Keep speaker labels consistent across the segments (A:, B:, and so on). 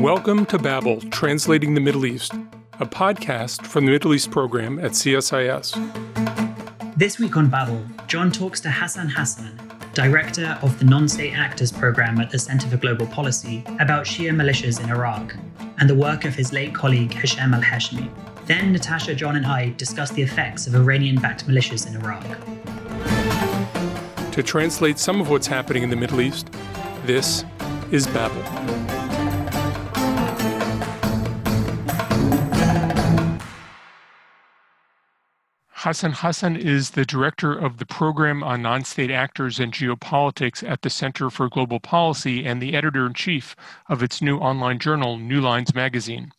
A: Welcome to Babel, Translating the Middle East, a podcast from the Middle East program at CSIS.
B: This week on Babel, John talks to Hassan Hassan, director of the Non State Actors Program at the Center for Global Policy, about Shia militias in Iraq and the work of his late colleague Hisham al Hashimi. Then Natasha, John, and I discuss the effects of Iranian backed militias in Iraq.
A: To translate some of what's happening in the Middle East, this is Babel. Hassan Hassan is the director of the program on non state actors and geopolitics at the Center for Global Policy and the editor in chief of its new online journal, New Lines Magazine.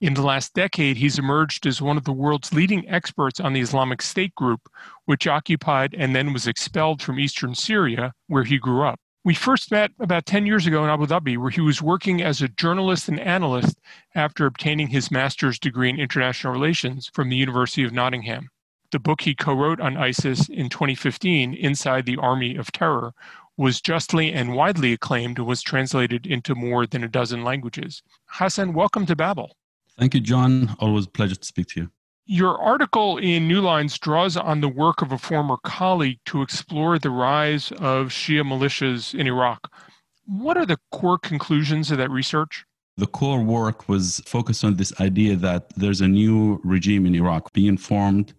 A: In the last decade, he's emerged as one of the world's leading experts on the Islamic State group, which occupied and then was expelled from eastern Syria, where he grew up. We first met about 10 years ago in Abu Dhabi, where he was working as a journalist and analyst after obtaining his master's degree in international relations from the University of Nottingham. The book he co wrote on ISIS in 2015, Inside the Army of Terror, was justly and widely acclaimed and was translated into more than a dozen languages. Hassan, welcome to Babel.
C: Thank you, John. Always a pleasure to speak to you.
A: Your article in New Lines draws on the work of a former colleague to explore the rise of Shia militias in Iraq. What are the core conclusions of that research?
C: The core work was focused on this idea that there's a new regime in Iraq being formed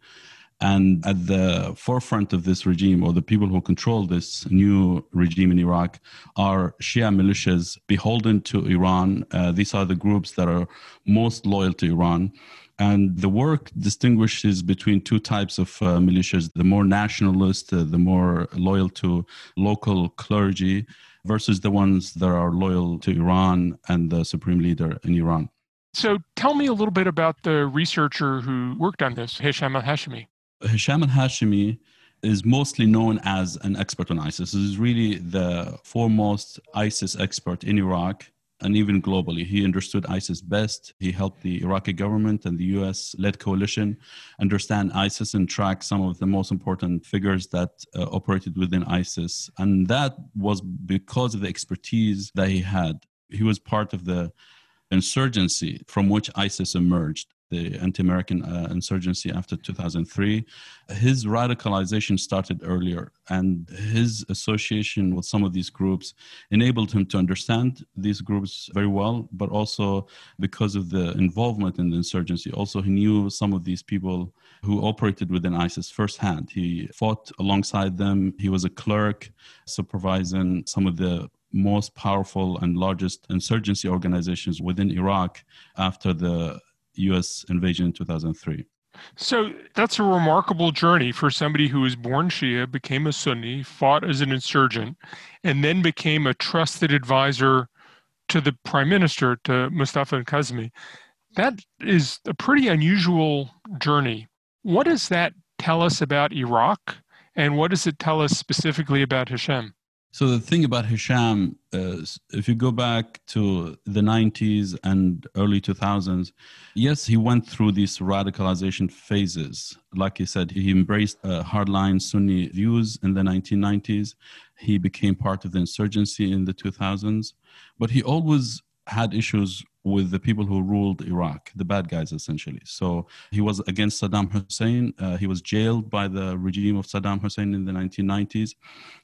C: and at the forefront of this regime, or the people who control this new regime in Iraq, are Shia militias beholden to Iran. Uh, these are the groups that are most loyal to Iran. And the work distinguishes between two types of uh, militias the more nationalist, uh, the more loyal to local clergy, versus the ones that are loyal to Iran and the supreme leader in Iran.
A: So tell me a little bit about the researcher who worked on this, Hisham al Hashimi.
C: Hisham al Hashimi is mostly known as an expert on ISIS. He is really the foremost ISIS expert in Iraq and even globally. He understood ISIS best. He helped the Iraqi government and the US led coalition understand ISIS and track some of the most important figures that uh, operated within ISIS. And that was because of the expertise that he had. He was part of the insurgency from which ISIS emerged the anti-American uh, insurgency after 2003. His radicalization started earlier, and his association with some of these groups enabled him to understand these groups very well. But also because of the involvement in the insurgency, also he knew some of these people who operated within ISIS firsthand. He fought alongside them. He was a clerk supervising some of the most powerful and largest insurgency organizations within Iraq after the US invasion in 2003.
A: So that's a remarkable journey for somebody who was born Shia, became a Sunni, fought as an insurgent, and then became a trusted advisor to the prime minister, to Mustafa Kadhimi. That is a pretty unusual journey. What does that tell us about Iraq? And what does it tell us specifically about Hisham?
C: So the thing about Hisham is, if you go back to the 90s and early 2000s, yes, he went through these radicalization phases. Like he said, he embraced uh, hardline Sunni views in the 1990s. He became part of the insurgency in the 2000s, but he always had issues with the people who ruled Iraq, the bad guys essentially. So he was against Saddam Hussein. Uh, he was jailed by the regime of Saddam Hussein in the 1990s.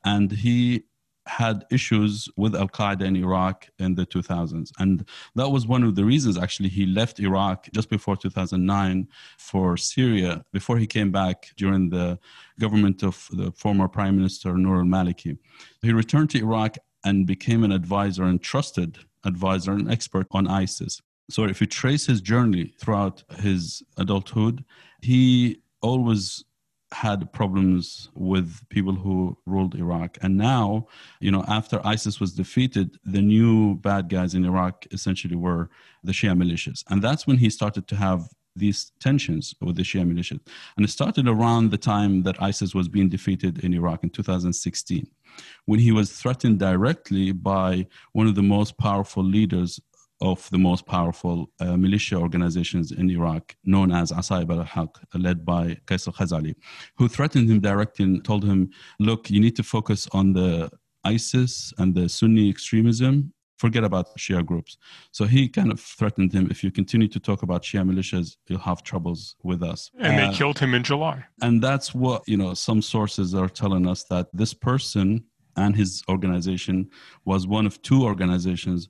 C: And he had issues with Al Qaeda in Iraq in the 2000s. And that was one of the reasons actually he left Iraq just before 2009 for Syria before he came back during the government of the former Prime Minister Nouri al Maliki. He returned to Iraq and became an advisor and trusted advisor and expert on ISIS. So if you trace his journey throughout his adulthood, he always had problems with people who ruled Iraq. And now, you know, after ISIS was defeated, the new bad guys in Iraq essentially were the Shia militias. And that's when he started to have these tensions with the Shia militias. And it started around the time that ISIS was being defeated in Iraq in 2016, when he was threatened directly by one of the most powerful leaders of the most powerful uh, militia organizations in Iraq, known as Asaib al-Haq, led by Qais al-Khazali, who threatened him directly and told him, look, you need to focus on the ISIS and the Sunni extremism forget about Shia groups. So he kind of threatened him if you continue to talk about Shia militias, you'll have troubles with us.
A: And uh, they killed him in July.
C: And that's what, you know, some sources are telling us that this person and his organization was one of two organizations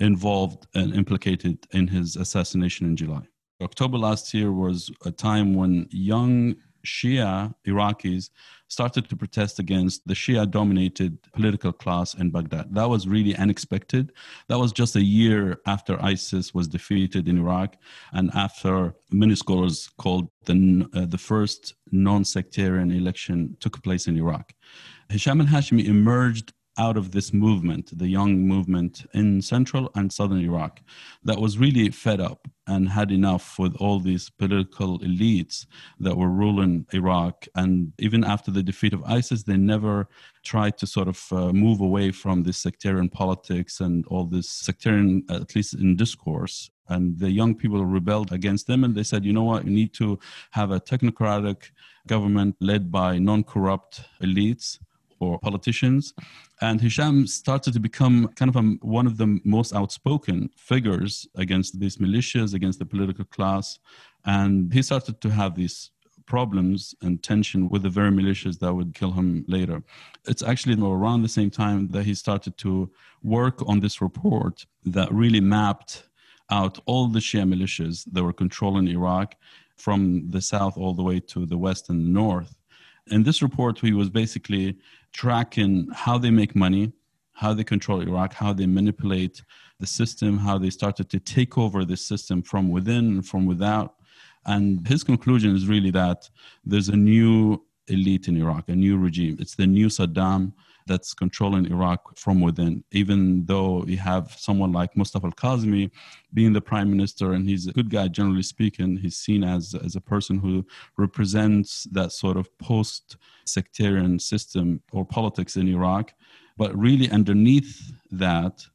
C: involved and implicated in his assassination in July. October last year was a time when young Shia Iraqis started to protest against the Shia dominated political class in Baghdad. That was really unexpected. That was just a year after ISIS was defeated in Iraq and after many scholars called the, uh, the first non sectarian election took place in Iraq. Hisham al Hashimi emerged out of this movement, the young movement in central and southern Iraq, that was really fed up and had enough with all these political elites that were ruling Iraq. And even after the defeat of ISIS, they never tried to sort of uh, move away from this sectarian politics and all this sectarian, at least in discourse. And the young people rebelled against them and they said, you know what, we need to have a technocratic government led by non corrupt elites or politicians. And Hisham started to become kind of a, one of the most outspoken figures against these militias, against the political class. And he started to have these problems and tension with the very militias that would kill him later. It's actually around the same time that he started to work on this report that really mapped out all the Shia militias that were controlling Iraq from the south all the way to the west and the north. In this report, he was basically tracking how they make money, how they control Iraq, how they manipulate the system, how they started to take over the system from within and from without. And his conclusion is really that there's a new elite in Iraq, a new regime. It's the new Saddam that's controlling Iraq from within, even though you have someone like Mustafa al Kadhimi being the prime minister, and he's a good guy, generally speaking. He's seen as, as a person who represents that sort of post sectarian system or politics in Iraq. But really, underneath that,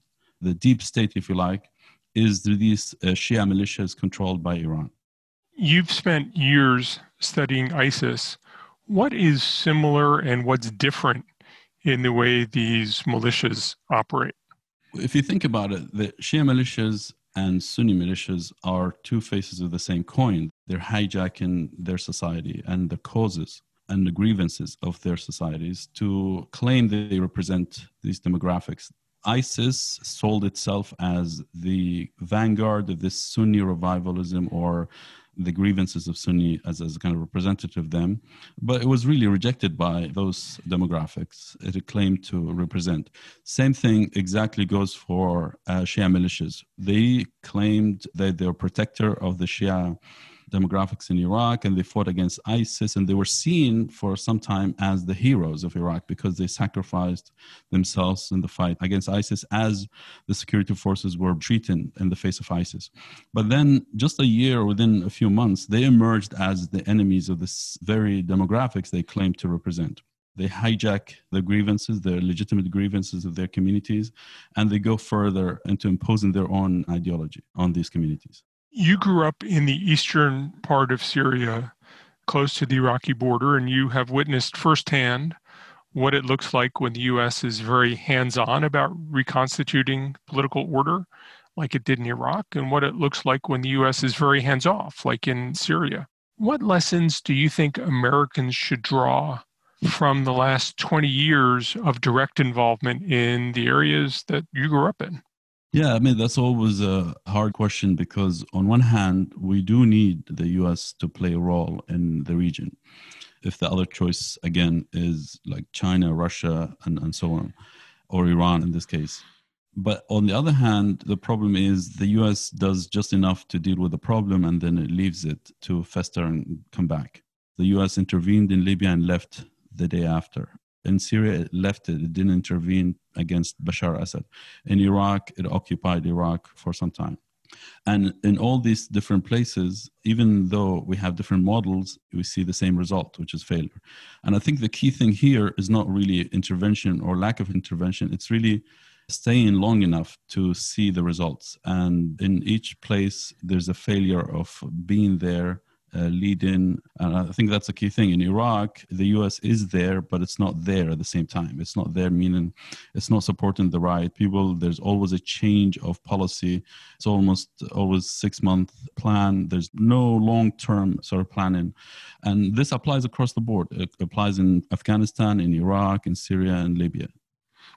C: the deep state, if you like, is these uh, Shia militias controlled by Iran.
A: You've spent years studying ISIS. What is similar and what's different in the way these militias operate.
C: If you think about it, the Shia militias and Sunni militias are two faces of the same coin. They're hijacking their society and the causes and the grievances of their societies to claim that they represent these demographics. ISIS sold itself as the vanguard of this Sunni revivalism or the grievances of Sunni as, as a kind of representative of them, but it was really rejected by those demographics it claimed to represent. Same thing exactly goes for uh, Shia militias. They claimed that they're protector of the Shia demographics in Iraq and they fought against ISIS and they were seen for some time as the heroes of Iraq because they sacrificed themselves in the fight against ISIS as the security forces were retreating in the face of ISIS. But then just a year within a few months they emerged as the enemies of this very demographics they claimed to represent they hijack the grievances, the legitimate grievances of their communities, and they go further into imposing their own ideology on these communities.
A: You grew up in the eastern part of Syria, close to the Iraqi border, and you have witnessed firsthand what it looks like when the U.S. is very hands on about reconstituting political order, like it did in Iraq, and what it looks like when the U.S. is very hands off, like in Syria. What lessons do you think Americans should draw from the last 20 years of direct involvement in the areas that you grew up in?
C: Yeah, I mean, that's always a hard question because, on one hand, we do need the US to play a role in the region. If the other choice, again, is like China, Russia, and, and so on, or Iran in this case. But on the other hand, the problem is the US does just enough to deal with the problem and then it leaves it to fester and come back. The US intervened in Libya and left the day after in Syria, it left it. It didn't intervene against Bashar Assad. In Iraq, it occupied Iraq for some time. And in all these different places, even though we have different models, we see the same result, which is failure. And I think the key thing here is not really intervention or lack of intervention, it's really staying long enough to see the results. And in each place, there's a failure of being there Uh, lead in. And I think that's a key thing. In Iraq, the US is there, but it's not there at the same time. It's not there, meaning it's not supporting the right people. There's always a change of policy. It's almost always six month plan. There's no long term sort of planning. And this applies across the board. It applies in Afghanistan, in Iraq, in Syria, and Libya.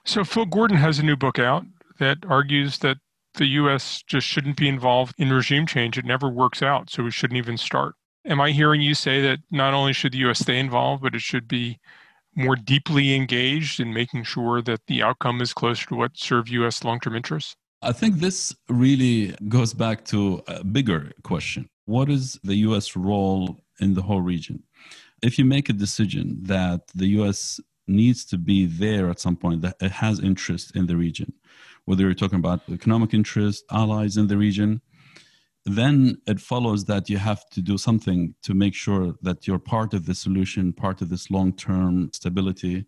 A: So Phil Gordon has a new book out that argues that the US just shouldn't be involved in regime change. It never works out, so we shouldn't even start. Am I hearing you say that not only should the US stay involved, but it should be more deeply engaged in making sure that the outcome is closer to what serve US long term interests?
C: I think this really goes back to a bigger question. What is the US role in the whole region? If you make a decision that the US needs to be there at some point, that it has interest in the region, whether you're talking about economic interest, allies in the region, then it follows that you have to do something to make sure that you're part of the solution, part of this long term stability.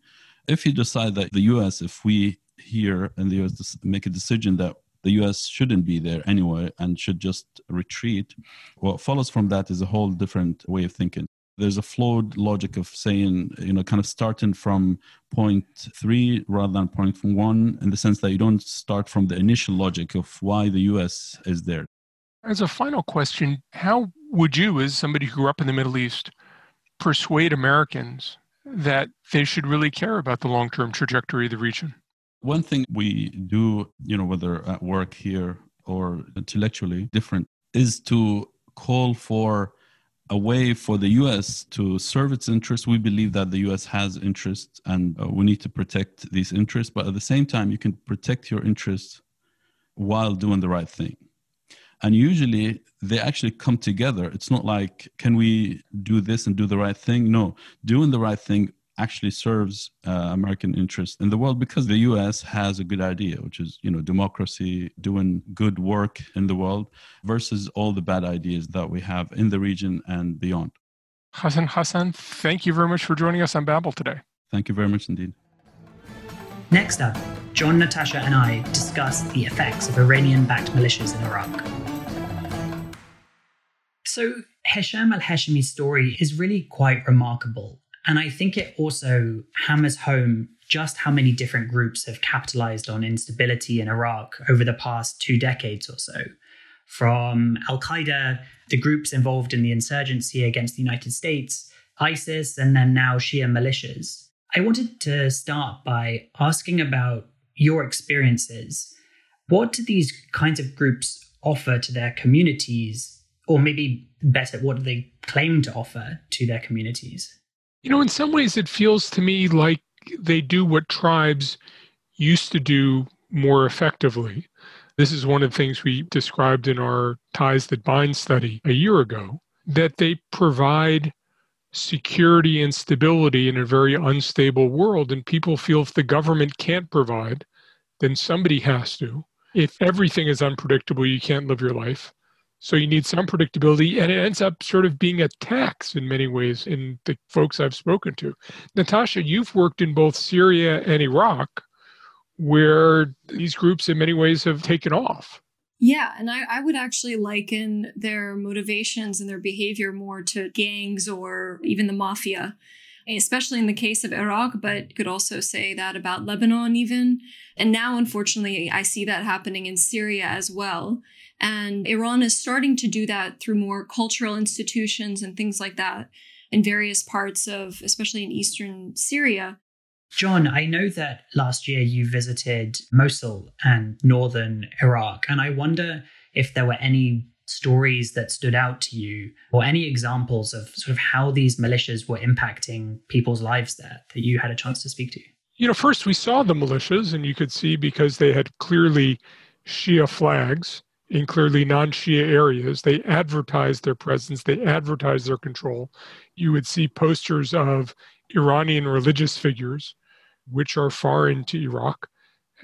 C: If you decide that the US, if we here in the US make a decision that the US shouldn't be there anyway and should just retreat, what follows from that is a whole different way of thinking there's a flawed logic of saying, you know, kind of starting from point three rather than point one, in the sense that you don't start from the initial logic of why the US is there.
A: As a final question, how would you, as somebody who grew up in the Middle East, persuade Americans that they should really care about the long term trajectory of the region?
C: One thing we do, you know, whether at work here or intellectually different, is to call for a way for the US to serve its interests. We believe that the US has interests and uh, we need to protect these interests. But at the same time, you can protect your interests while doing the right thing. And usually they actually come together. It's not like, can we do this and do the right thing? No, doing the right thing actually serves uh, American interests in the world because the U.S. has a good idea, which is you know democracy, doing good work in the world, versus all the bad ideas that we have in the region and beyond.
A: Hassan Hassan, thank you very much for joining us on Babel today.
C: Thank you very much indeed.
B: Next up, John, Natasha, and I discuss the effects of Iranian backed militias in Iraq. So, Hisham al Hashimi's story is really quite remarkable and I think it also hammers home just how many different groups have capitalized on instability in Iraq over the past two decades or so. From Al Qaeda, the groups involved in the insurgency against the United States, ISIS, and then now Shia militias. I wanted to start by asking about your experiences. What do these kinds of groups offer to their communities? Or maybe better, what do they claim to offer to their communities?
A: You know, in some ways, it feels to me like they do what tribes used to do more effectively. This is one of the things we described in our Ties That Bind study a year ago that they provide security and stability in a very unstable world. And people feel if the government can't provide, then somebody has to. If everything is unpredictable, you can't live your life. So you need some predictability, and it ends up sort of being a tax in many ways in the folks I've spoken to. Natasha, you've worked in both Syria and Iraq, where these groups in many ways have taken off.
D: Yeah, and I, I would actually liken their motivations and their behavior more to gangs or even the mafia especially in the case of Iraq, but could also say that about Lebanon, even. And now, unfortunately, I see that happening in Syria as well. And Iran is starting to do that through more cultural institutions and things like that in various parts of, especially in eastern Syria.
B: John, I know that last year you visited Mosul and northern Iraq, and I wonder if there were any stories that stood out to you or any examples of sort of how these militias were impacting people's lives there that you had a chance to speak to?
A: You know, first we saw the militias, and you could see because they had clearly Shia flags in clearly non Shia areas, they advertised their presence, they advertised their control. You would see posters of Iranian religious figures, which are foreign to Iraq.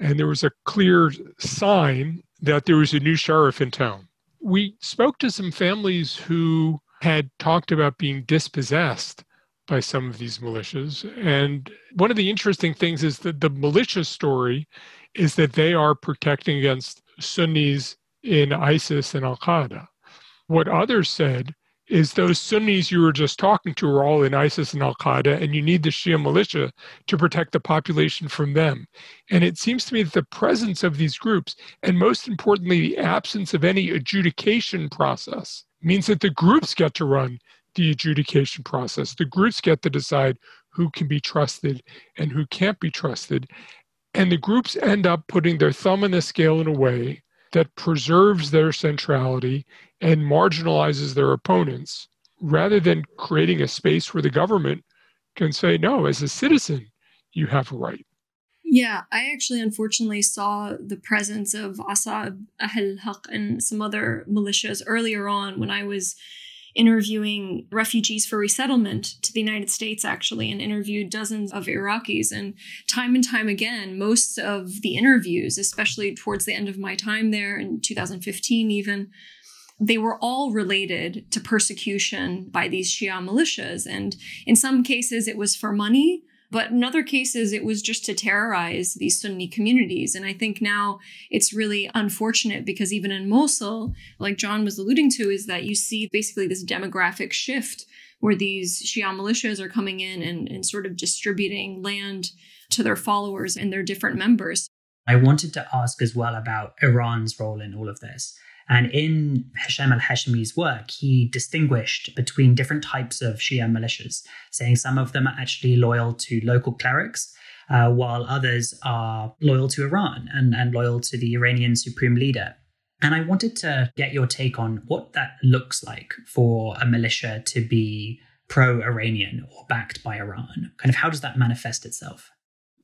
A: And there was a clear sign that there was a new sheriff in town we spoke to some families who had talked about being dispossessed by some of these militias. And one of the interesting things is that the militia story is that they are protecting against Sunnis in ISIS and Al Qaeda. What others said is those Sunnis you were just talking to are all in ISIS and Al Qaeda, and you need the Shia militia to protect the population from them. And it seems to me that the presence of these groups, and most importantly, the absence of any adjudication process, means that the groups get to run the adjudication process. The groups get to decide who can be trusted and who can't be trusted. And the groups end up putting their thumb in the scale in a way that preserves their centrality and marginalizes their opponents rather than creating a space where the government can say, no, as a citizen, you have a right.
D: Yeah, I actually unfortunately saw the presence of Asa'ib Ahl Haq and some other militias earlier on when I was interviewing refugees for resettlement to the United States, actually, and interviewed dozens of Iraqis. And time and time again, most of the interviews, especially towards the end of my time there in 2015, even, they were all related to persecution by these Shia militias. And in some cases, it was for money. But in other cases, it was just to terrorize these Sunni communities. And I think now it's really unfortunate because even in Mosul, like John was alluding to, is that you see basically this demographic shift where these Shia militias are coming in and, and sort of distributing land to their followers and their different members.
B: I wanted to ask as well about Iran's role in all of this. And in Hisham al Hashimi's work, he distinguished between different types of Shia militias, saying some of them are actually loyal to local clerics, uh, while others are loyal to Iran and, and loyal to the Iranian supreme leader. And I wanted to get your take on what that looks like for a militia to be pro Iranian or backed by Iran. Kind of how does that manifest itself?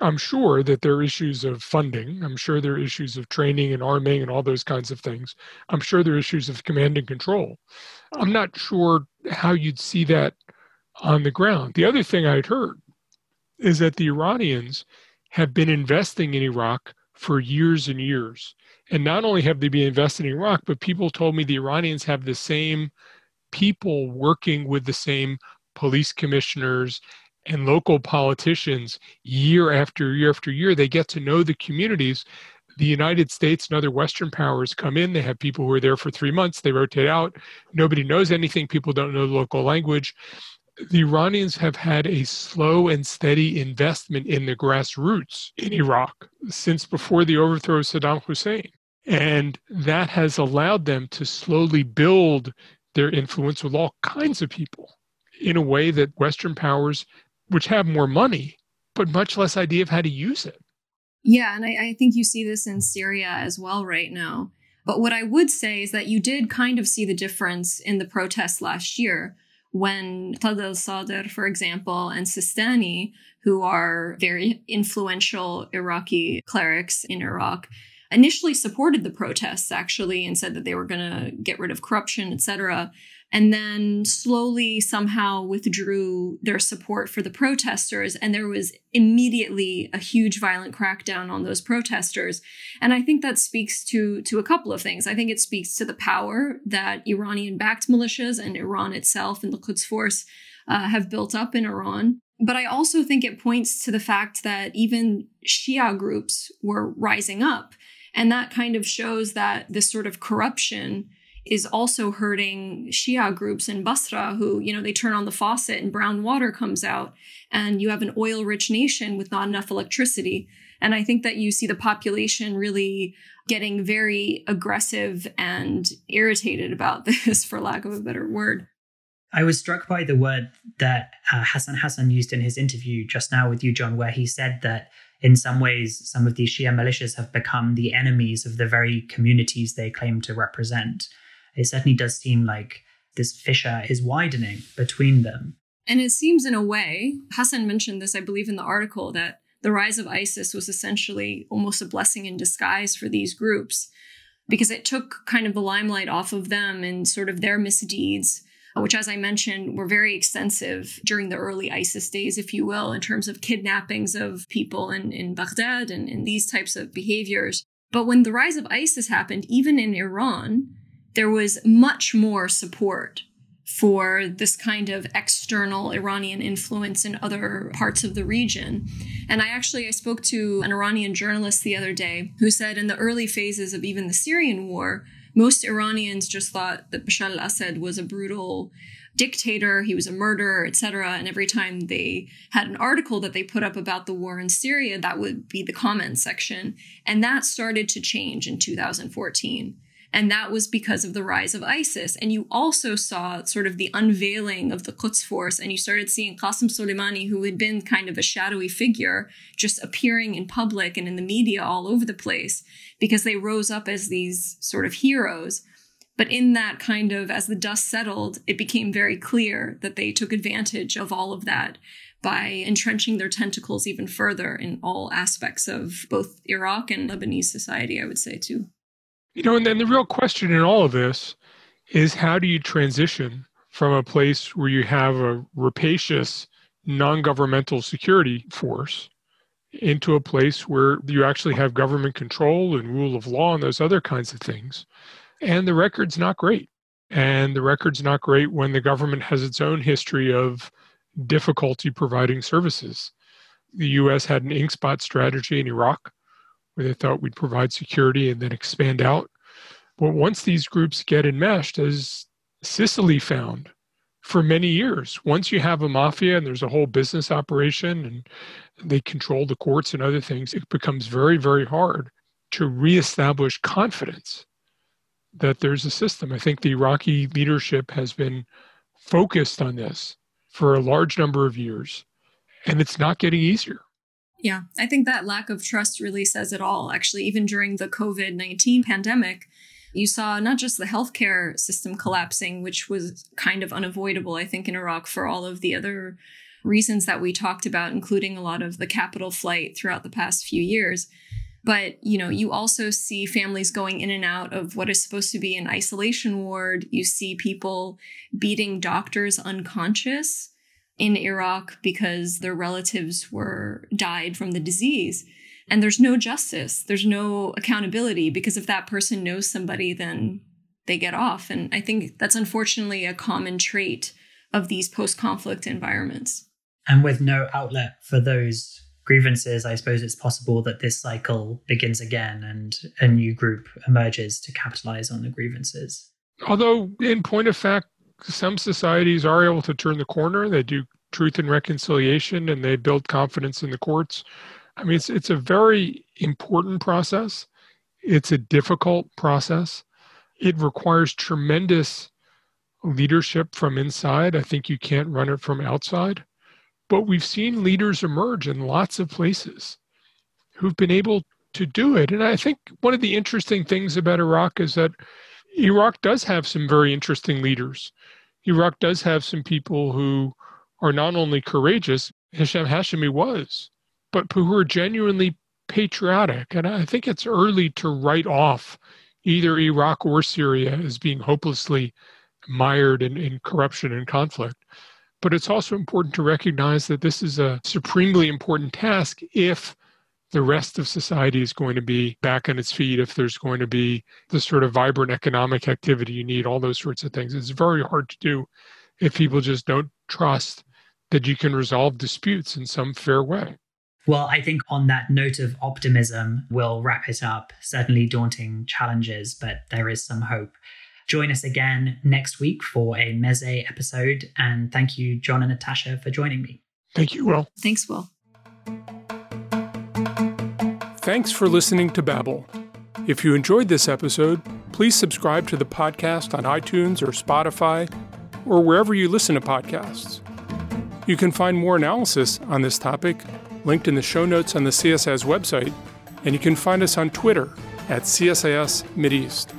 A: I'm sure that there are issues of funding. I'm sure there are issues of training and arming and all those kinds of things. I'm sure there are issues of command and control. I'm not sure how you'd see that on the ground. The other thing I'd heard is that the Iranians have been investing in Iraq for years and years. And not only have they been investing in Iraq, but people told me the Iranians have the same people working with the same police commissioners and local politicians year after year after year they get to know the communities. The united states and other western powers come in they have people who are there for three months they rotate out nobody knows anything people don't know the local language. The iranians have had a slow and steady investment in the grassroots in iraq since before the overthrow of saddam hussein and that has allowed them to slowly build their influence with all kinds of people in a way that western powers which have more money, but much less idea of how to use it.
D: Yeah, and I, I, think you see this in Syria as well right now. But what I would say is that you did kind of see the difference in the protests last year when Tadal Sadr, for example, and Sistani, who are very influential Iraqi clerics in Iraq, initially supported the protests actually and said that they were going to get rid of corruption, etc and then slowly somehow withdrew their support for the protesters. And there was immediately a huge violent crackdown on those protesters. And I think that speaks to, to a couple of things. I think it speaks to the power that Iranian backed militias and Iran itself and the Quds Force uh, have built up in Iran. But I also think it points to the fact that even Shia groups were rising up. And that kind of shows that this sort of corruption is also hurting Shia groups in Basra who, you know, they turn on the faucet and brown water comes out and you have an oil rich nation with not enough electricity. And I think that you see the population really getting very aggressive and irritated about this, for lack of a better word.
B: I was struck by the word that uh, Hassan Hassan used in his interview just now with you, John, where he said that in some ways, some of these Shia militias have become the enemies of the very communities they claim to represent it certainly does seem like this fissure is widening between them.
D: And it seems, in a way, Hassan mentioned this, I believe, in the article, that the rise of ISIS was essentially almost a blessing in disguise for these groups because it took kind of the limelight off of them and sort of their misdeeds, which, as I mentioned, were very extensive during the early ISIS days, if you will, in terms of kidnappings of people in, in Baghdad and, and these types of behaviors. But when the rise of ISIS happened, even in Iran, there was much more support for this kind of external Iranian influence in other parts of the region. And I actually I spoke to an Iranian journalist the other day who said in the early phases of even the Syrian war, most Iranians just thought that Bashar al Assad was a brutal dictator, he was a murderer, etc. And every time they had an article that they put up about the war in Syria, that would be the comment section. And that started to change in 2014. And that was because of the rise of ISIS. And you also saw sort of the unveiling of the Quds force, and you started seeing Qasem Soleimani, who had been kind of a shadowy figure, just appearing in public and in the media all over the place because they rose up as these sort of heroes. But in that kind of, as the dust settled, it became very clear that they took advantage of all of that by entrenching their tentacles even further in all aspects of both Iraq and Lebanese society, I would say, too.
A: You know, and then the real question in all of this is how do you transition from a place where you have a rapacious non governmental security force into a place where you actually have government control and rule of law and those other kinds of things? And the record's not great. And the record's not great when the government has its own history of difficulty providing services. The US had an ink spot strategy in Iraq where they thought we'd provide security and then expand out. But once these groups get enmeshed, as Sicily found for many years, once you have a mafia and there's a whole business operation and they control the courts and other things, it becomes very, very hard to reestablish confidence that there's a system. I think the Iraqi leadership has been focused on this for a large number of years, and it's not getting easier.
D: Yeah, I think that lack of trust really says it all. Actually, even during the COVID 19 pandemic, you saw not just the healthcare system collapsing, which was kind of unavoidable, I think, in Iraq for all of the other reasons that we talked about, including a lot of the capital flight throughout the past few years. But, you know, you also see families going in and out of what is supposed to be an isolation ward. You see people beating doctors unconscious in Iraq because their relatives were died from the disease. And there's no justice. There's no accountability because if that person knows somebody, then they get off. And I think that's unfortunately a common trait of these post conflict environments.
B: And with no outlet for those grievances, I suppose it's possible that this cycle begins again and a new group emerges to capitalize on the grievances.
A: Although, in point of fact, some societies are able to turn the corner. They do truth and reconciliation and they build confidence in the courts. I mean, it's, it's a very important process. It's a difficult process. It requires tremendous leadership from inside. I think you can't run it from outside. But we've seen leaders emerge in lots of places who've been able to do it. And I think one of the interesting things about Iraq is that Iraq does have some very interesting leaders. Iraq does have some people who are not only courageous, Hisham Hashimi was, but who are genuinely patriotic. And I think it's early to write off either Iraq or Syria as being hopelessly mired in, in corruption and conflict. But it's also important to recognize that this is a supremely important task if the rest of society is going to be back on its feet, if there's going to be the sort of vibrant economic activity you need, all those sorts of things. It's very hard to do if people just don't trust that you can resolve disputes in some fair way.
B: Well, I think on that note of optimism, we'll wrap it up. Certainly daunting challenges, but there is some hope. Join us again next week for a Meze episode. And thank you, John and Natasha, for joining me.
A: Thank you, Will.
D: Thanks, Will.
A: Thanks for listening to Babel. If you enjoyed this episode, please subscribe to the podcast on iTunes or Spotify or wherever you listen to podcasts. You can find more analysis on this topic linked in the show notes on the CSIS website, and you can find us on Twitter at CSIS Mideast.